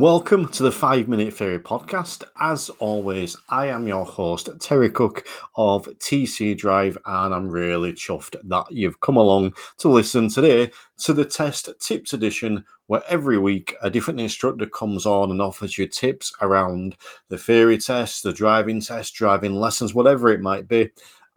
Welcome to the Five Minute Theory podcast. As always, I am your host, Terry Cook of TC Drive, and I'm really chuffed that you've come along to listen today to the test tips edition, where every week a different instructor comes on and offers you tips around the theory test, the driving test, driving lessons, whatever it might be,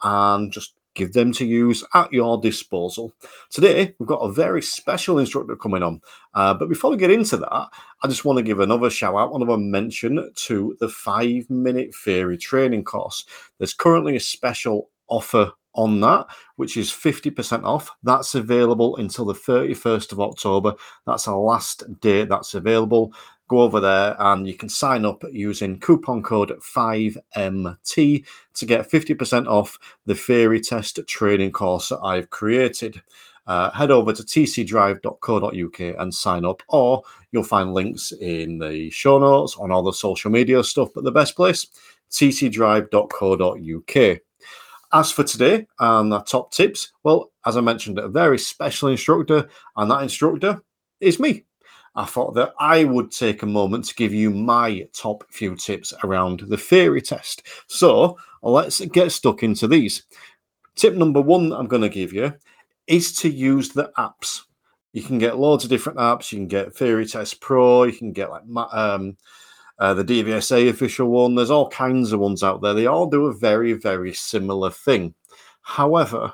and just give them to use at your disposal. Today, we've got a very special instructor coming on. Uh, but before we get into that, I just want to give another shout out, another mention to the five minute theory training course. There's currently a special offer on that, which is 50% off. That's available until the 31st of October. That's our last date that's available go over there and you can sign up using coupon code 5MT to get 50% off the theory test training course that I've created. Uh, head over to tcdrive.co.uk and sign up, or you'll find links in the show notes on all the social media stuff. But the best place, tcdrive.co.uk. As for today and the top tips, well, as I mentioned, a very special instructor, and that instructor is me. I thought that I would take a moment to give you my top few tips around the theory test. So let's get stuck into these. Tip number one that I'm going to give you is to use the apps. You can get loads of different apps. You can get Theory Test Pro. You can get like um, uh, the DVSA official one. There's all kinds of ones out there. They all do a very, very similar thing. However,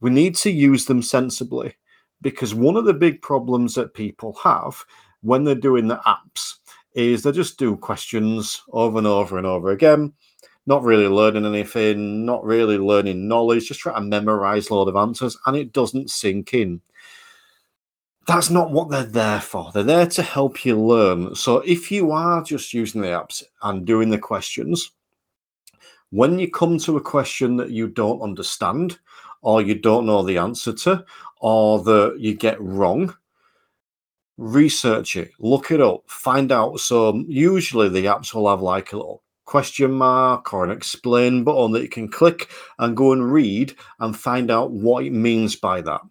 we need to use them sensibly because one of the big problems that people have when they're doing the apps is they just do questions over and over and over again, not really learning anything, not really learning knowledge, just trying to memorize a load of answers, and it doesn't sink in. That's not what they're there for. They're there to help you learn. So if you are just using the apps and doing the questions, when you come to a question that you don't understand or you don't know the answer to, or that you get wrong, research it, look it up, find out. So usually the apps will have like a little question mark or an explain button that you can click and go and read and find out what it means by that.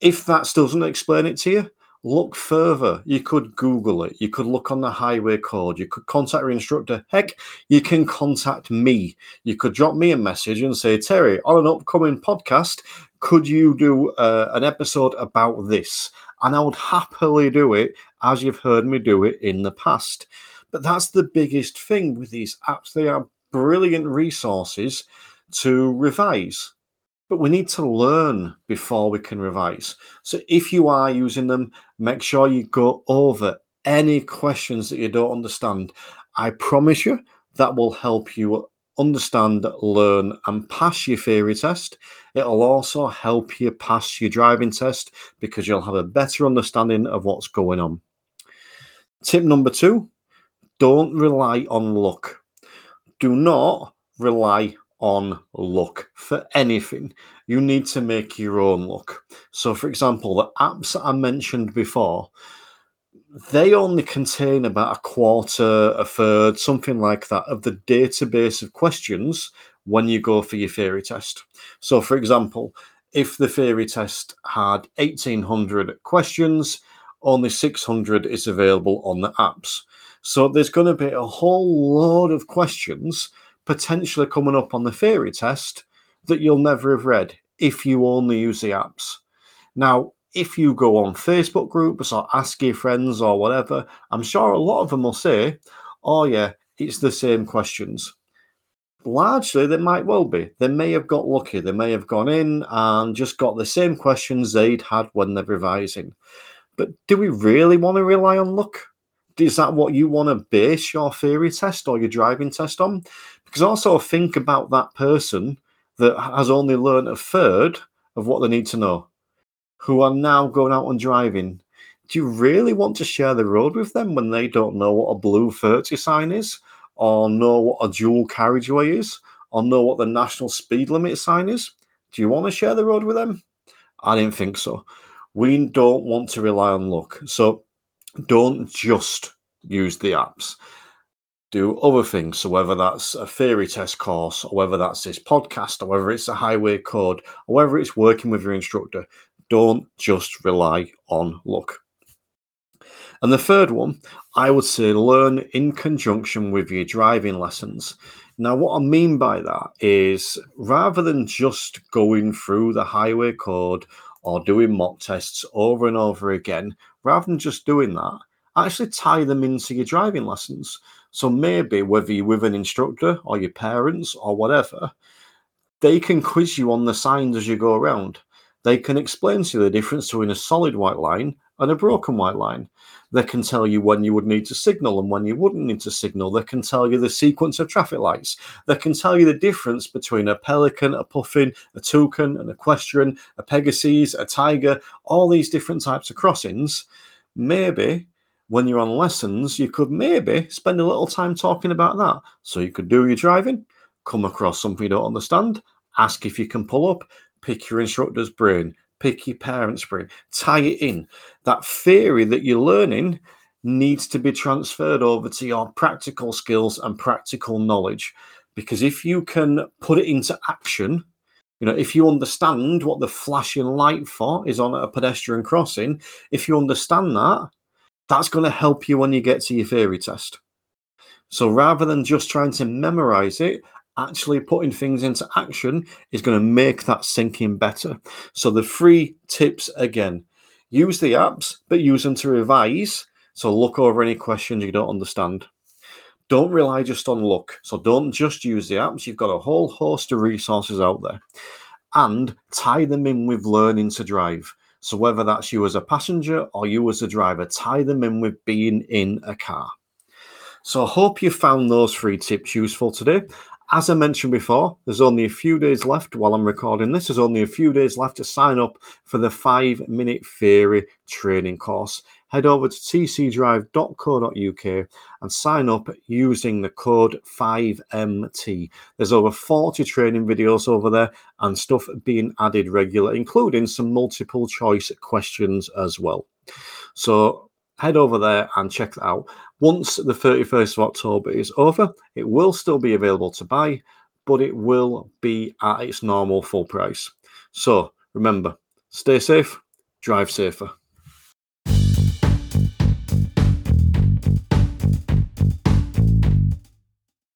If that still doesn't explain it to you, look further. You could Google it. You could look on the highway code. You could contact your instructor. Heck, you can contact me. You could drop me a message and say, Terry, on an upcoming podcast, could you do uh, an episode about this? And I would happily do it as you've heard me do it in the past. But that's the biggest thing with these apps. They are brilliant resources to revise but we need to learn before we can revise. So if you are using them, make sure you go over any questions that you don't understand. I promise you that will help you understand, learn, and pass your theory test. It'll also help you pass your driving test because you'll have a better understanding of what's going on. Tip number two don't rely on luck. Do not rely on luck for anything. You need to make your own luck. So, for example, the apps I mentioned before, they only contain about a quarter, a third, something like that of the database of questions when you go for your theory test. So, for example, if the theory test had 1800 questions, only 600 is available on the apps. So, there's going to be a whole load of questions potentially coming up on the theory test that you'll never have read if you only use the apps. Now, if you go on Facebook groups or ask your friends or whatever, I'm sure a lot of them will say, oh, yeah, it's the same questions. Largely, they might well be. They may have got lucky. They may have gone in and just got the same questions they'd had when they're revising. But do we really want to rely on luck? Is that what you want to base your theory test or your driving test on? Because also think about that person that has only learned a third of what they need to know, who are now going out and driving. Do you really want to share the road with them when they don't know what a blue 30 sign is, or know what a dual carriageway is, or know what the national speed limit sign is? Do you want to share the road with them? I didn't think so. We don't want to rely on luck. So don't just use the apps do other things. So whether that's a theory test course, or whether that's this podcast, or whether it's a highway code, or whether it's working with your instructor, don't just rely on luck. And the third one, I would say learn in conjunction with your driving lessons. Now, what I mean by that is rather than just going through the highway code or doing mock tests over and over again, rather than just doing that, actually tie them into your driving lessons. So maybe whether you're with an instructor or your parents or whatever, they can quiz you on the signs as you go around. They can explain to you the difference between a solid white line and a broken white line. They can tell you when you would need to signal and when you wouldn't need to signal. They can tell you the sequence of traffic lights. They can tell you the difference between a pelican, a puffin, a toucan, an equestrian, a pegasus, a tiger, all these different types of crossings. Maybe when you're on lessons, you could maybe spend a little time talking about that. So you could do your driving, come across something you don't understand, ask if you can pull up, pick your instructor's brain, pick your parents' brain, tie it in. That theory that you're learning needs to be transferred over to your practical skills and practical knowledge. Because if you can put it into action, you know, if you understand what the flashing light for is on a pedestrian crossing, if you understand that, that's going to help you when you get to your theory test. So rather than just trying to memorize it, actually putting things into action is going to make that sinking better. So the three tips again use the apps, but use them to revise. So look over any questions you don't understand. Don't rely just on luck. So don't just use the apps. You've got a whole host of resources out there and tie them in with learning to drive. So whether that's you as a passenger or you as a driver, tie them in with being in a car. So I hope you found those three tips useful today. As I mentioned before, there's only a few days left while I'm recording this. There's only a few days left to sign up for the five minute theory training course. Head over to tcdrive.co.uk and sign up using the code 5MT. There's over 40 training videos over there and stuff being added regular, including some multiple choice questions as well. So head over there and check that out. Once the 31st of October is over, it will still be available to buy, but it will be at its normal full price. So remember, stay safe, drive safer.